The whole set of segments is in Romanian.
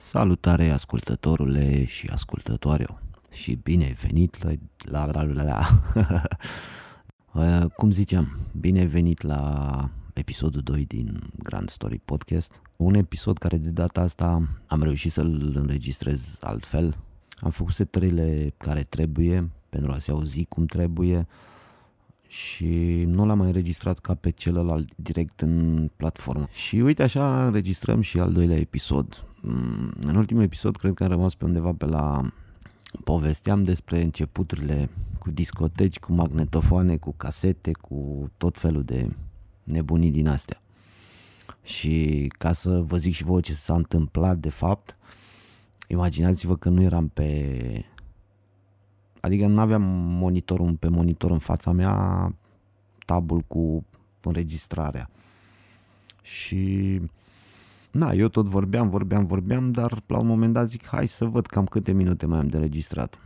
Salutare ascultătorule și ascultătoare și bine ai venit la... la, la, la, la. Uh, Cum ziceam, bine ai venit la episodul 2 din Grand Story Podcast. Un episod care de data asta am reușit să-l înregistrez altfel. Am făcut setările care trebuie pentru a se auzi cum trebuie și nu l-am mai înregistrat ca pe celălalt direct în platformă. Și uite așa înregistrăm și al doilea episod. Mm, În ultimul episod cred că am rămas pe undeva pe la povesteam despre începuturile cu discoteci, cu magnetofoane, cu casete, cu tot felul de nebunii din astea. Și ca să vă zic și vouă ce s-a întâmplat de fapt, imaginați-vă că nu eram pe... Adică nu aveam monitorul pe monitor în fața mea, tabul cu înregistrarea. Și Na, eu tot vorbeam, vorbeam, vorbeam, dar la un moment dat zic, hai să văd cam câte minute mai am de registrat.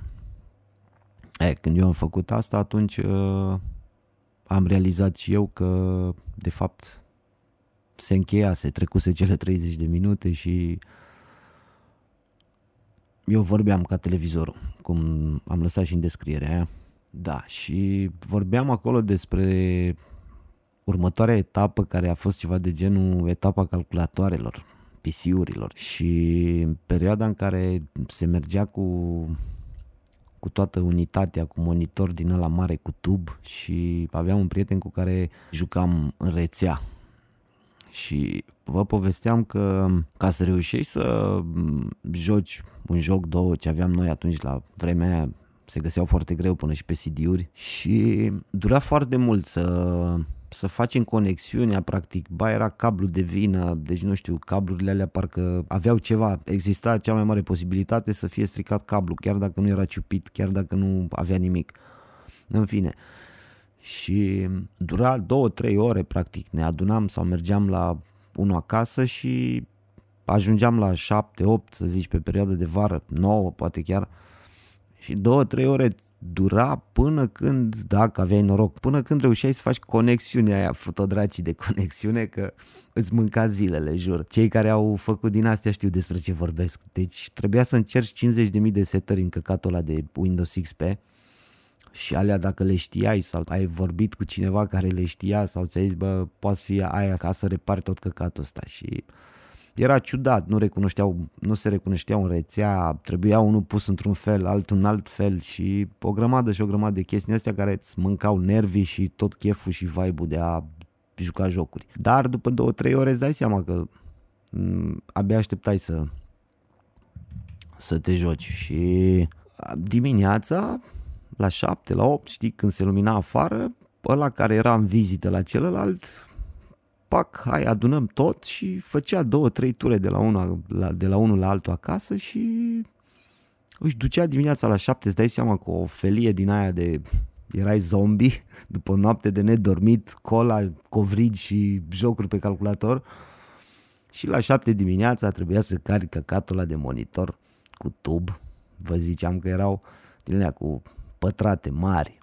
E, când eu am făcut asta, atunci uh, am realizat și eu că, de fapt, se încheiase, trecuse cele 30 de minute și eu vorbeam ca televizorul, cum am lăsat și în descrierea aia. Da, și vorbeam acolo despre următoarea etapă care a fost ceva de genul etapa calculatoarelor, PC-urilor și în perioada în care se mergea cu cu toată unitatea, cu monitor din ăla mare, cu tub și aveam un prieten cu care jucam în rețea. Și vă povesteam că ca să reușești să joci un joc, două, ce aveam noi atunci la vremea aia, se găseau foarte greu până și pe CD-uri și dura foarte mult să să facem conexiunea, practic, ba era cablu de vină, deci nu știu, cablurile alea parcă aveau ceva, exista cea mai mare posibilitate să fie stricat cablu, chiar dacă nu era ciupit, chiar dacă nu avea nimic. În fine. Și dura două, trei ore, practic, ne adunam sau mergeam la unul acasă și ajungeam la șapte, opt, să zici, pe perioada de vară, nouă, poate chiar, și două, trei ore dura până când, dacă aveai noroc, până când reușeai să faci conexiunea aia, fotodracii de conexiune, că îți mânca zilele, jur. Cei care au făcut din astea știu despre ce vorbesc. Deci trebuia să încerci 50.000 de setări în căcatul ăla de Windows XP și alea dacă le știai sau ai vorbit cu cineva care le știa sau ți-ai zis, bă, poți fi aia ca să repari tot căcatul ăsta și era ciudat, nu recunoșteau, nu se recunoșteau în rețea, trebuia unul pus într-un fel, altul în alt fel și o grămadă și o grămadă de chestii astea care îți mâncau nervii și tot cheful și vibe-ul de a juca jocuri. Dar după două, trei ore îți dai seama că m- abia așteptai să să te joci și dimineața la șapte, la opt, știi, când se lumina afară, ăla care era în vizită la celălalt pac, hai, adunăm tot și făcea două, trei ture de la, una, la, de la unul la altul acasă și își ducea dimineața la șapte, îți dai seama cu o felie din aia de erai zombie după o noapte de nedormit, cola, covrigi și jocuri pe calculator. Și la șapte dimineața trebuia să cari căcatul ăla de monitor cu tub, vă ziceam că erau din alea cu pătrate mari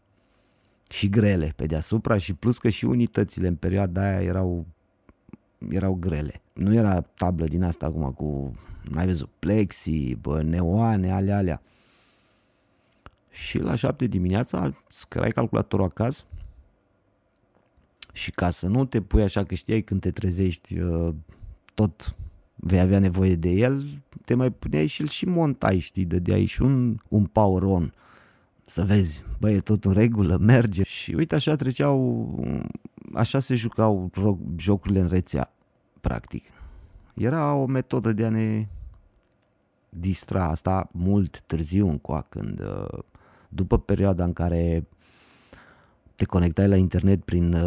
și grele pe deasupra și plus că și unitățile în perioada aia erau erau grele. Nu era tablă din asta acum cu, n-ai văzut, plexi, bă, neoane, alea, alea. Și la șapte dimineața scrai calculatorul acasă și ca să nu te pui așa că știai când te trezești uh, tot vei avea nevoie de el, te mai puneai și îl și montai, știi, dădeai și un, un power on să vezi, băi, e tot în regulă, merge. Și uite așa treceau, așa se jucau jocurile în rețea, practic. Era o metodă de a ne distra asta mult târziu încoa, când după perioada în care te conectai la internet prin,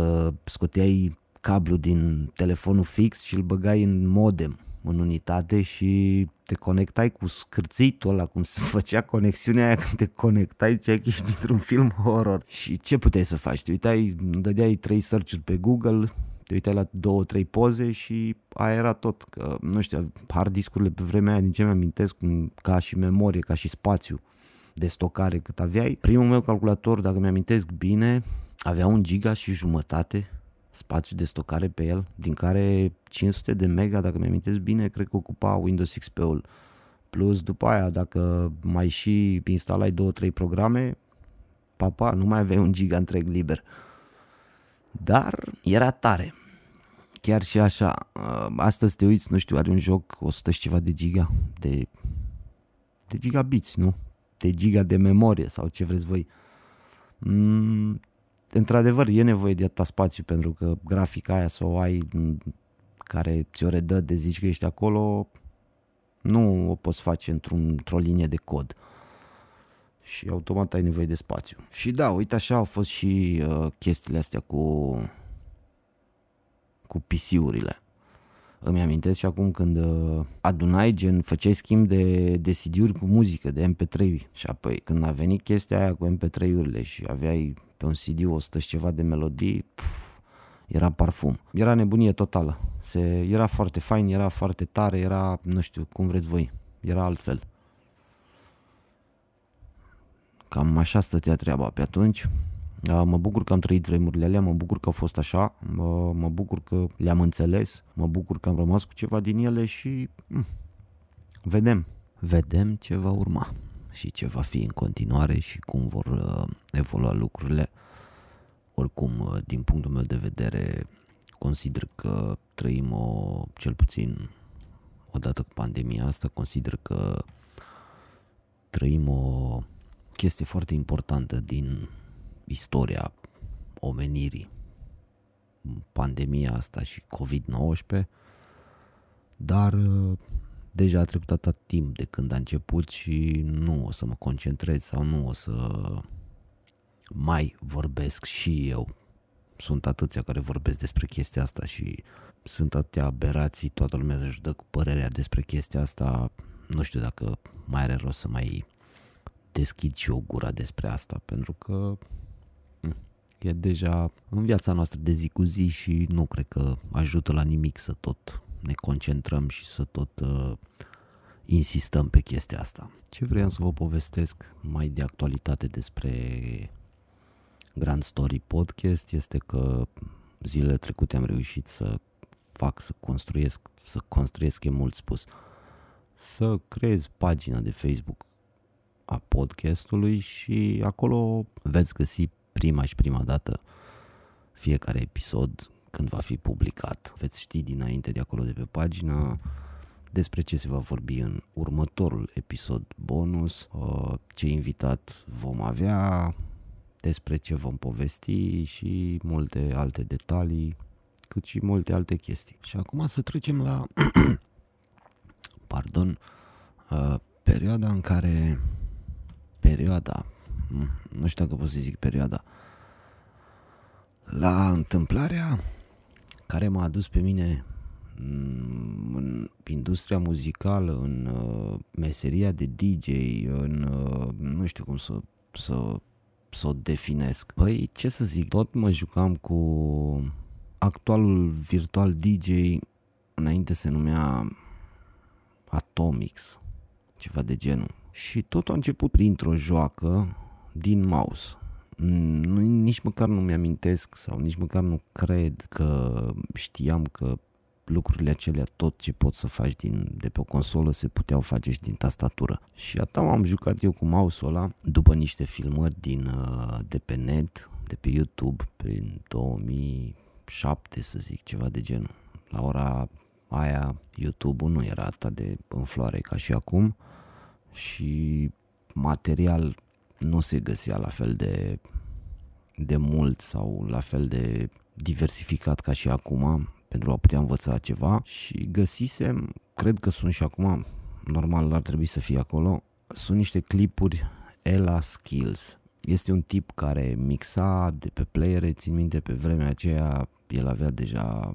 scoteai cablu din telefonul fix și îl băgai în modem în unitate și te conectai cu scârțitul ăla, cum se făcea conexiunea aia când te conectai, ce că ești dintr-un film horror. Și ce puteai să faci? Te uitai, dădeai trei search pe Google, te uitai la două, trei poze și aia era tot. Că, nu știu, hard discurile pe vremea aia, din ce mi-amintesc, ca și memorie, ca și spațiu de stocare cât aveai. Primul meu calculator, dacă mi-amintesc bine, avea un giga și jumătate spațiu de stocare pe el, din care 500 de mega, dacă mi-amintesc bine, cred că ocupa Windows XP-ul Plus după aia, dacă mai și instalai două, trei programe, papa, nu mai aveai un giga întreg liber. Dar era tare. Chiar și așa, uh, astăzi te uiți, nu știu, are un joc 100 și ceva de giga, de, de gigabits, nu? De giga de memorie sau ce vreți voi. Mm, într-adevăr, e nevoie de atâta spațiu pentru că grafica aia să o ai care ți-o redă de zici că ești acolo, nu o poți face într-un, într-o linie de cod. Și automat ai nevoie de spațiu. Și da, uite așa au fost și uh, chestiile astea cu cu PC-urile. Îmi amintesc și acum când uh, adunai, gen, făceai schimb de, de CD-uri cu muzică, de MP3 și apoi când a venit chestia aia cu MP3-urile și aveai pe un CD 100 și ceva de melodii, pf, era parfum. Era nebunie totală. Se, era foarte fain, era foarte tare, era, nu știu, cum vreți voi, era altfel. Cam așa stătea treaba pe atunci. Mă bucur că am trăit vremurile alea, mă bucur că au fost așa, mă bucur că le-am înțeles, mă bucur că am rămas cu ceva din ele și hm, vedem. Vedem ce va urma și ce va fi în continuare și cum vor uh, evolua lucrurile. Oricum, uh, din punctul meu de vedere, consider că trăim o, cel puțin odată cu pandemia asta, consider că trăim o chestie foarte importantă din istoria omenirii, pandemia asta și COVID-19, dar uh, deja a trecut atât timp de când a început și nu o să mă concentrez sau nu o să mai vorbesc și eu. Sunt atâția care vorbesc despre chestia asta și sunt atâtea aberații, toată lumea își dă cu părerea despre chestia asta. Nu știu dacă mai are rost să mai deschid și o gura despre asta, pentru că e deja în viața noastră de zi cu zi și nu cred că ajută la nimic să tot ne concentrăm și să tot uh, insistăm pe chestia asta. Ce vreau să vă povestesc mai de actualitate despre Grand Story Podcast este că zilele trecute am reușit să fac, să construiesc, să construiesc e mult spus, să creez pagina de Facebook a podcastului și acolo veți găsi prima și prima dată fiecare episod când va fi publicat. Veți ști dinainte de acolo de pe pagină despre ce se va vorbi în următorul episod bonus, uh, ce invitat vom avea, despre ce vom povesti și multe alte detalii, cât și multe alte chestii. Și acum să trecem la pardon, uh, perioada în care perioada Mm, nu știu dacă pot să zic perioada, la întâmplarea care m-a adus pe mine mm, în industria muzicală, în uh, meseria de DJ, în uh, nu știu cum să, să, să o definesc. Păi, ce să zic, tot mă jucam cu actualul virtual DJ, înainte se numea Atomix, ceva de genul. Și tot a început printr-o joacă din mouse. Nu, nici măcar nu mi-amintesc sau nici măcar nu cred că știam că lucrurile acelea, tot ce poți să faci din, de pe o consolă se puteau face și din tastatură. Și atât am jucat eu cu mouse-ul ăla după niște filmări din, uh, de pe net, de pe YouTube, pe 2007 să zic, ceva de genul. La ora aia YouTube-ul nu era atât de în floare ca și acum și material nu se găsea la fel de, de mult sau la fel de diversificat ca și acum pentru a putea învăța ceva și găsisem, cred că sunt și acum, normal ar trebui să fie acolo, sunt niște clipuri Ella Skills. Este un tip care mixa de pe playere, țin minte pe vremea aceea el avea deja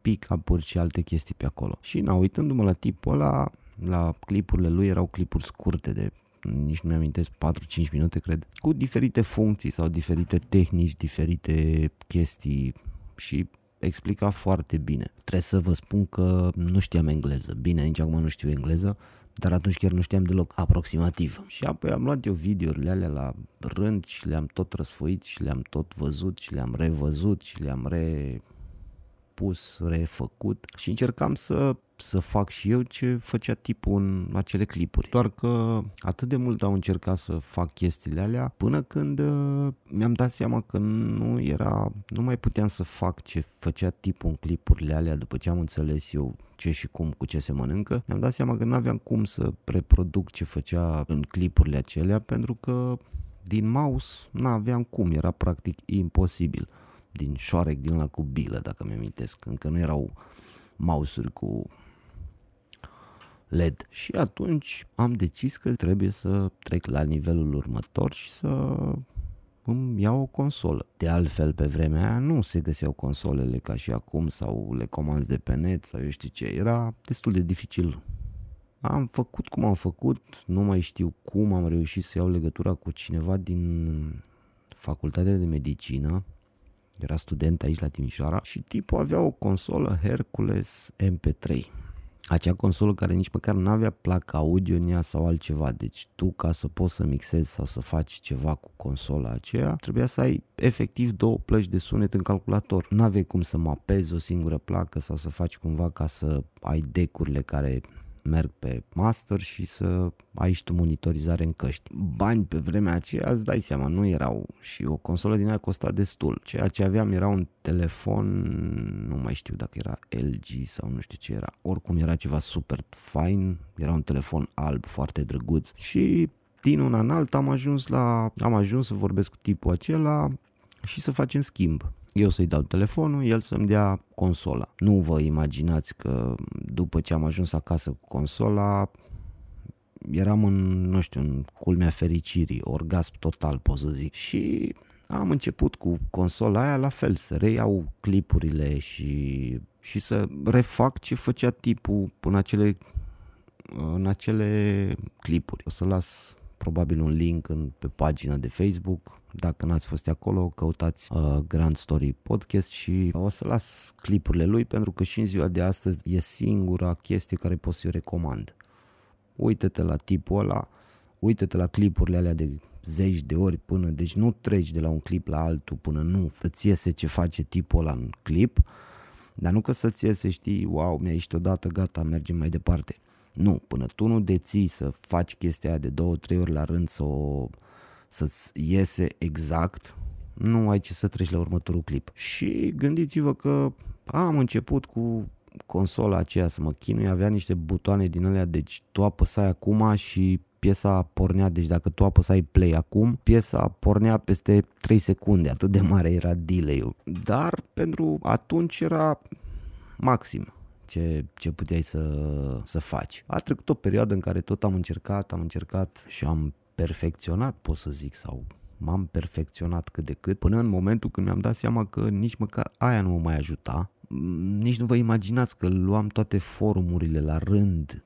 pick-up-uri și alte chestii pe acolo. Și na, uitându-mă la tipul ăla, la clipurile lui erau clipuri scurte de nici nu mi-amintesc, 4-5 minute, cred, cu diferite funcții sau diferite tehnici, diferite chestii și explica foarte bine. Trebuie să vă spun că nu știam engleză. Bine, nici acum nu știu engleză, dar atunci chiar nu știam deloc aproximativ. Și apoi am luat eu videourile alea la rând și le-am tot răsfoit și le-am tot văzut și le-am revăzut și le-am repus, refăcut și încercam să să fac și eu ce făcea tipul în acele clipuri. Doar că atât de mult am încercat să fac chestiile alea până când uh, mi-am dat seama că nu era, nu mai puteam să fac ce făcea tipul în clipurile alea după ce am înțeles eu ce și cum, cu ce se mănâncă. Mi-am dat seama că nu aveam cum să reproduc ce făcea în clipurile acelea pentru că din mouse nu aveam cum, era practic imposibil. Din șoarec din la cu bilă, dacă mi amintesc, încă nu erau mouse-uri cu LED. Și atunci am decis că trebuie să trec la nivelul următor și să îmi iau o consolă. De altfel, pe vremea aia nu se găseau consolele ca și acum sau le comanzi de pe net sau eu știu ce. Era destul de dificil. Am făcut cum am făcut, nu mai știu cum am reușit să iau legătura cu cineva din facultatea de medicină, era student aici la Timișoara și tipul avea o consolă Hercules MP3 acea consolă care nici măcar nu avea placă audio în ea sau altceva. Deci tu ca să poți să mixezi sau să faci ceva cu consola aceea, trebuia să ai efectiv două plăci de sunet în calculator. Nu aveai cum să mapezi o singură placă sau să faci cumva ca să ai decurile care merg pe master și să ai și tu monitorizare în căști. Bani pe vremea aceea, îți dai seama, nu erau și o consolă din aia costa destul. Ceea ce aveam era un telefon, nu mai știu dacă era LG sau nu știu ce era, oricum era ceva super fine, era un telefon alb foarte drăguț și din un an alt am ajuns la, am ajuns să vorbesc cu tipul acela și să facem schimb eu să-i dau telefonul, el să-mi dea consola. Nu vă imaginați că după ce am ajuns acasă cu consola, eram în, nu știu, în culmea fericirii, orgasm total, pot să zic. Și am început cu consola aia la fel, să reiau clipurile și, și să refac ce făcea tipul în acele, în acele clipuri. O să las probabil un link în, pe pagina de Facebook dacă n-ați fost acolo, căutați uh, Grand Story Podcast și o să las clipurile lui pentru că și în ziua de astăzi e singura chestie care pot să-i recomand. Uită-te la tipul ăla, uită-te la clipurile alea de zeci de ori până, deci nu treci de la un clip la altul până nu îți iese ce face tipul ăla în clip, dar nu că să-ți iese, știi, wow, mi-a ieșit odată, gata, mergem mai departe. Nu, până tu nu deții să faci chestia aia de două, trei ori la rând, să o să-ți iese exact, nu ai ce să treci la următorul clip. Și gândiți-vă că am început cu consola aceea să mă chinui, avea niște butoane din alea, deci tu apăsai acum și piesa pornea, deci dacă tu apăsai play acum, piesa pornea peste 3 secunde, atât de mare era delay-ul. Dar pentru atunci era maxim ce, ce puteai să, să faci. A trecut o perioadă în care tot am încercat, am încercat și am perfecționat, pot să zic, sau m-am perfecționat cât de cât, până în momentul când mi-am dat seama că nici măcar aia nu mă mai ajuta nici nu vă imaginați că luam toate forumurile la rând,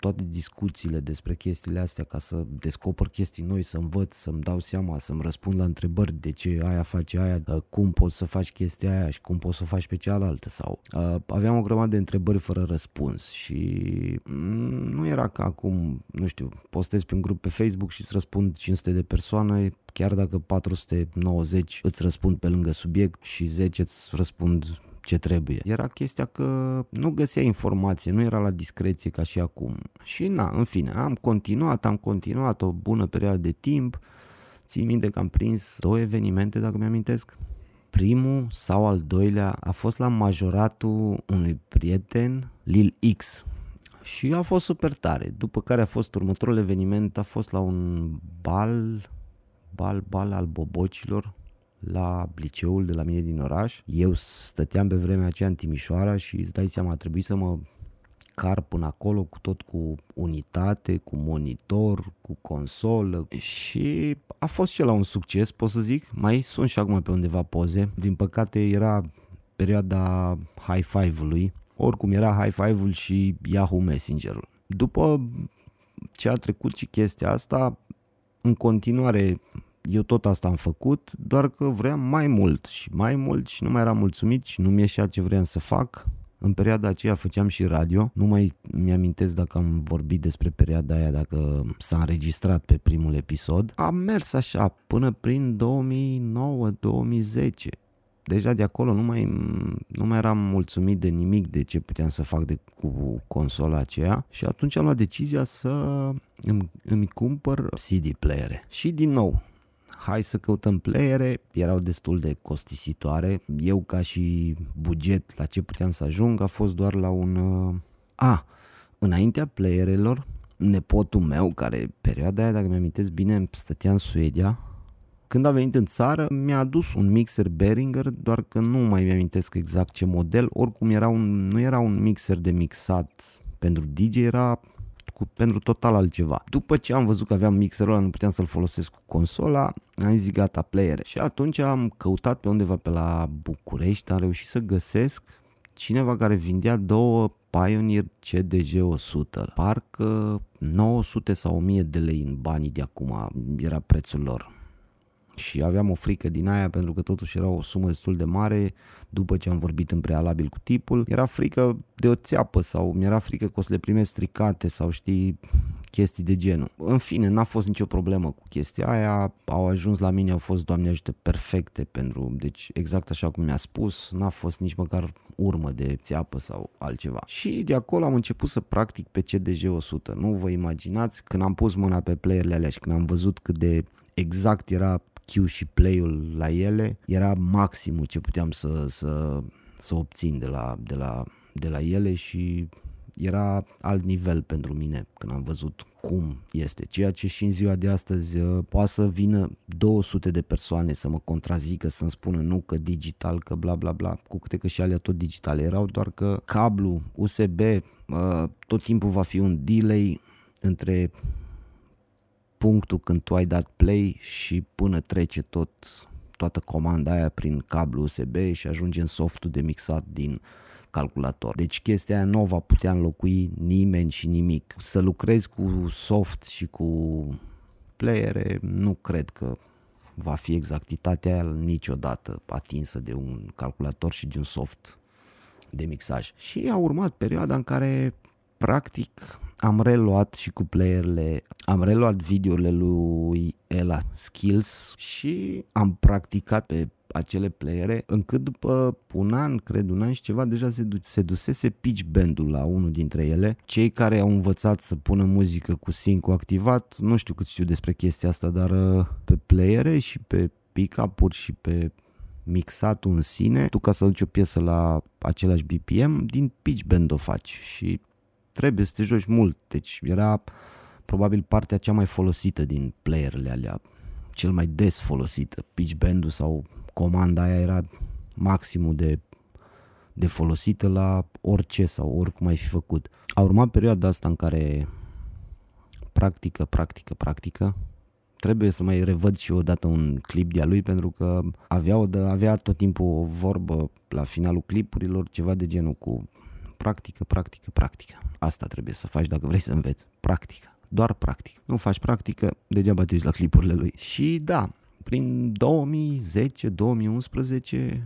toate discuțiile despre chestiile astea ca să descoper chestii noi, să învăț, să-mi dau seama, să-mi răspund la întrebări de ce aia face aia, cum poți să faci chestia aia și cum poți să o faci pe cealaltă sau aveam o grămadă de întrebări fără răspuns și nu era ca acum, nu știu, postez pe un grup pe Facebook și îți răspund 500 de persoane chiar dacă 490 îți răspund pe lângă subiect și 10 îți răspund ce trebuie. Era chestia că nu găsea informație, nu era la discreție ca și acum. Și na, în fine, am continuat, am continuat o bună perioadă de timp. Țin minte că am prins două evenimente, dacă mi-amintesc. Primul sau al doilea a fost la majoratul unui prieten, Lil X, și a fost super tare. După care a fost următorul eveniment, a fost la un bal, bal, bal al bobocilor, la liceul de la mine din oraș. Eu stăteam pe vremea aceea în Timișoara și îți dai seama, a trebuit să mă car până acolo cu tot cu unitate, cu monitor, cu consolă și a fost și la un succes, pot să zic. Mai sunt și acum pe undeva poze. Din păcate era perioada high five-ului. Oricum era high five-ul și Yahoo Messenger-ul. După ce a trecut și chestia asta, în continuare eu tot asta am făcut, doar că vreau mai mult și mai mult și nu mai eram mulțumit și nu mi ieșea ce vreau să fac. În perioada aceea făceam și radio, nu mai mi-amintesc dacă am vorbit despre perioada aia, dacă s-a înregistrat pe primul episod. Am mers așa până prin 2009-2010 deja de acolo nu mai, nu mai eram mulțumit de nimic de ce puteam să fac de, cu consola aceea și atunci am luat decizia să îmi, îmi cumpăr CD playere. Și din nou, hai să căutăm playere, erau destul de costisitoare. Eu ca și buget la ce puteam să ajung a fost doar la un... Uh... A, înaintea playerelor, nepotul meu, care perioada aia, dacă mi-amintesc bine, stătea în Suedia, când a venit în țară, mi-a adus un mixer Behringer, doar că nu mai mi-amintesc exact ce model, oricum era un, nu era un mixer de mixat pentru DJ, era cu, pentru total altceva. După ce am văzut că aveam mixerul ăla, nu puteam să-l folosesc cu consola, am zis gata, player. Și atunci am căutat pe undeva pe la București, am reușit să găsesc cineva care vindea două Pioneer CDG 100. Parcă 900 sau 1000 de lei în banii de acum era prețul lor și aveam o frică din aia pentru că totuși era o sumă destul de mare după ce am vorbit în prealabil cu tipul. Era frică de o țeapă sau mi-era frică că o să le primesc stricate sau știi chestii de genul. În fine, n-a fost nicio problemă cu chestia aia, au ajuns la mine, au fost, Doamne ajută, perfecte pentru, deci exact așa cum mi-a spus, n-a fost nici măcar urmă de țeapă sau altceva. Și de acolo am început să practic pe CDG 100. Nu vă imaginați când am pus mâna pe playerele alea și când am văzut cât de exact era Q și play-ul la ele era maximul ce puteam să, să, să obțin de la, de, la, de la ele și era alt nivel pentru mine când am văzut cum este. Ceea ce și în ziua de astăzi uh, poate să vină 200 de persoane să mă contrazică, să-mi spună nu că digital, că bla bla bla, cu câte că și alea tot digitale erau, doar că cablu USB uh, tot timpul va fi un delay între punctul când tu ai dat play și până trece tot, toată comanda aia prin cablu USB și ajunge în softul de mixat din calculator. Deci chestia aia nu va putea înlocui nimeni și nimic. Să lucrezi cu soft și cu playere, nu cred că va fi exactitatea aia niciodată atinsă de un calculator și de un soft de mixaj. Și a urmat perioada în care practic am reluat și cu playerele, am reluat videourile lui Ela Skills și am practicat pe acele playere, încât după un an, cred un an și ceva, deja se, du- se dusese pitch band-ul la unul dintre ele. Cei care au învățat să pună muzică cu sync activat, nu știu cât știu despre chestia asta, dar uh, pe playere și pe pick-up-uri și pe mixatul în sine, tu ca să duci o piesă la același BPM, din pitch band o faci și trebuie să te joci mult. Deci era probabil partea cea mai folosită din playerele alea, cel mai des folosită. Pitch band sau comanda aia era maximul de, de folosită la orice sau oricum ai fi făcut. A urmat perioada asta în care practică, practică, practică. Trebuie să mai revăd și odată un clip de-a lui pentru că avea, o, avea tot timpul o vorbă la finalul clipurilor, ceva de genul cu practică, practică, practică. Asta trebuie să faci dacă vrei să înveți. Practică. Doar practică. Nu faci practică, degeaba te uiți la clipurile lui. Și da, prin 2010-2011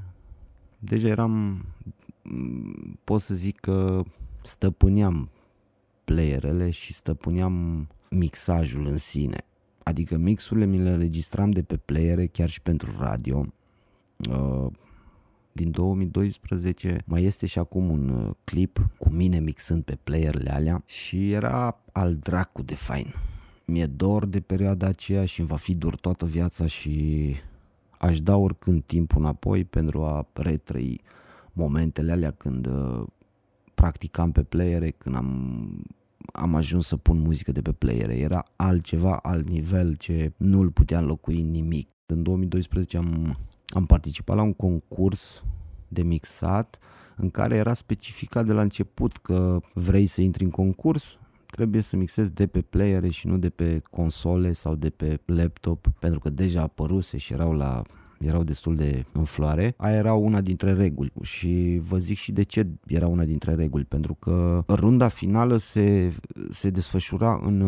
deja eram, pot să zic că stăpâneam playerele și stăpâneam mixajul în sine. Adică mixurile mi le înregistram de pe playere chiar și pentru radio. Uh, din 2012 mai este și acum un uh, clip cu mine mixând pe playerele alea și era al dracu de fain. Mi-e dor de perioada aceea și îmi va fi dor toată viața și aș da oricând timpul înapoi pentru a retrăi momentele alea când uh, practicam pe playere, când am, am ajuns să pun muzică de pe playere. Era altceva, alt nivel ce nu îl putea înlocui nimic. În 2012 am am participat la un concurs de mixat în care era specificat de la început că vrei să intri în concurs, trebuie să mixezi de pe playere și nu de pe console sau de pe laptop, pentru că deja apăruse și erau la erau destul de în floare. Aia era una dintre reguli și vă zic și de ce era una dintre reguli, pentru că runda finală se, se desfășura în,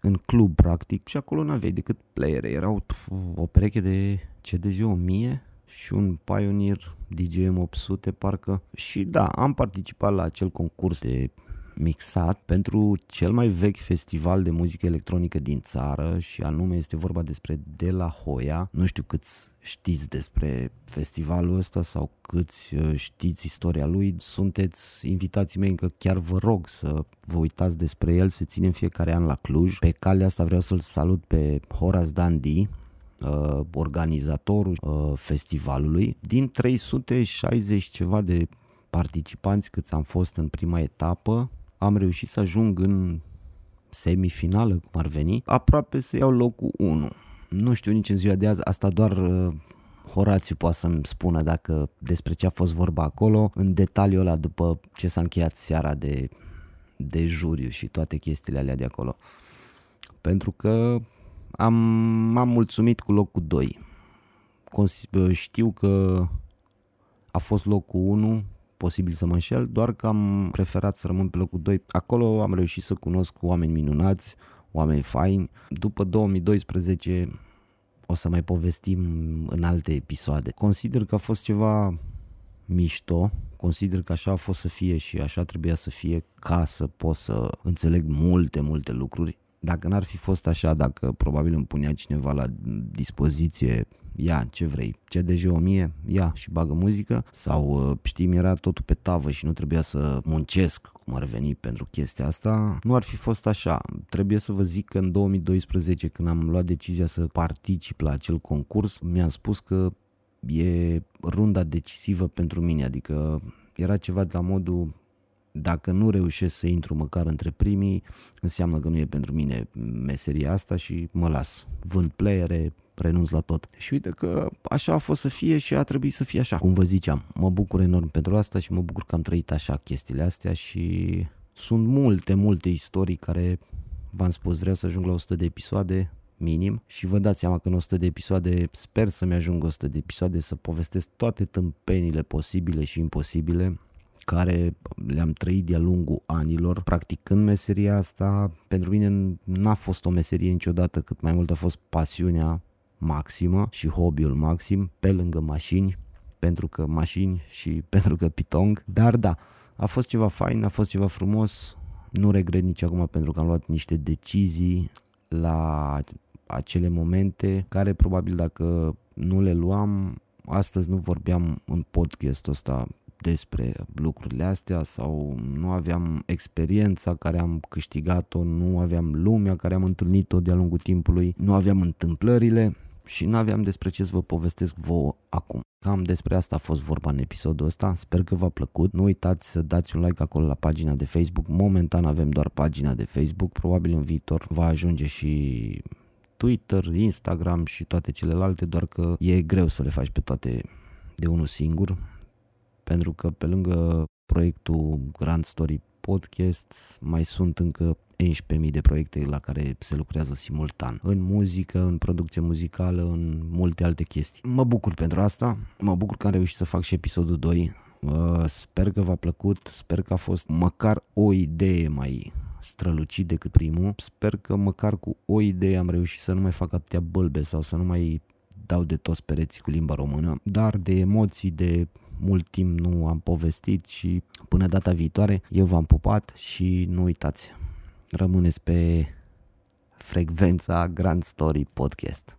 în club practic și acolo nu aveai decât playere, erau o pereche de CDJ 1000 și un Pioneer DJM 800 parcă. Și da, am participat la acel concurs de mixat pentru cel mai vechi festival de muzică electronică din țară și anume este vorba despre De La Hoya. Nu știu câți știți despre festivalul ăsta sau câți uh, știți istoria lui. Sunteți invitații mei încă chiar vă rog să vă uitați despre el. Se ține în fiecare an la Cluj. Pe calea asta vreau să-l salut pe Horace Dandy, uh, organizatorul uh, festivalului. Din 360 ceva de participanți câți am fost în prima etapă, am reușit să ajung în semifinală, cum ar veni, aproape să iau locul 1. Nu știu nici în ziua de azi, asta doar uh, Horațiu poate să-mi spună dacă despre ce a fost vorba acolo, în detaliul ăla după ce s-a încheiat seara de, de juriu și toate chestiile alea de acolo. Pentru că am, m-am mulțumit cu locul 2. Știu că a fost locul 1 posibil să mă înșel, doar că am preferat să rămân pe locul 2. Acolo am reușit să cunosc oameni minunați, oameni faini. După 2012 o să mai povestim în alte episoade. Consider că a fost ceva mișto, consider că așa a fost să fie și așa trebuia să fie ca să pot să înțeleg multe, multe lucruri. Dacă n-ar fi fost așa, dacă probabil îmi punea cineva la dispoziție ia ce vrei, CDJ 1000, ia și bagă muzică sau uh, știi, era totul pe tavă și nu trebuia să muncesc cum ar veni pentru chestia asta, nu ar fi fost așa. Trebuie să vă zic că în 2012 când am luat decizia să particip la acel concurs, mi-am spus că e runda decisivă pentru mine, adică era ceva de la modul dacă nu reușesc să intru măcar între primii, înseamnă că nu e pentru mine meseria asta și mă las. Vând playere, renunț la tot. Și uite că așa a fost să fie și a trebuit să fie așa. Cum vă ziceam, mă bucur enorm pentru asta și mă bucur că am trăit așa chestiile astea și sunt multe, multe istorii care, v-am spus, vreau să ajung la 100 de episoade, minim și vă dați seama că în 100 de episoade sper să-mi ajung 100 de episoade să povestesc toate tâmpenile posibile și imposibile care le-am trăit de-a lungul anilor practicând meseria asta. Pentru mine n-a fost o meserie niciodată, cât mai mult a fost pasiunea maximă și hobby-ul maxim pe lângă mașini, pentru că mașini și pentru că pitong. Dar da, a fost ceva fain, a fost ceva frumos, nu regret nici acum pentru că am luat niște decizii la acele momente care probabil dacă nu le luam, astăzi nu vorbeam în podcastul ăsta despre lucrurile astea sau nu aveam experiența care am câștigat-o, nu aveam lumea care am întâlnit-o de-a lungul timpului, nu aveam întâmplările și nu aveam despre ce să vă povestesc vouă acum. Cam despre asta a fost vorba în episodul ăsta, sper că v-a plăcut. Nu uitați să dați un like acolo la pagina de Facebook. Momentan avem doar pagina de Facebook, probabil în viitor va ajunge și Twitter, Instagram și toate celelalte, doar că e greu să le faci pe toate de unul singur, pentru că pe lângă proiectul Grand Story Podcast mai sunt încă 11.000 de proiecte la care se lucrează simultan. În muzică, în producție muzicală, în multe alte chestii. Mă bucur pentru asta, mă bucur că am reușit să fac și episodul 2. Uh, sper că v-a plăcut, sper că a fost măcar o idee mai strălucit decât primul. Sper că măcar cu o idee am reușit să nu mai fac atâtea bălbe sau să nu mai dau de toți pereții cu limba română, dar de emoții, de mult timp nu am povestit și până data viitoare eu v-am pupat și nu uitați, rămâneți pe frecvența Grand Story Podcast.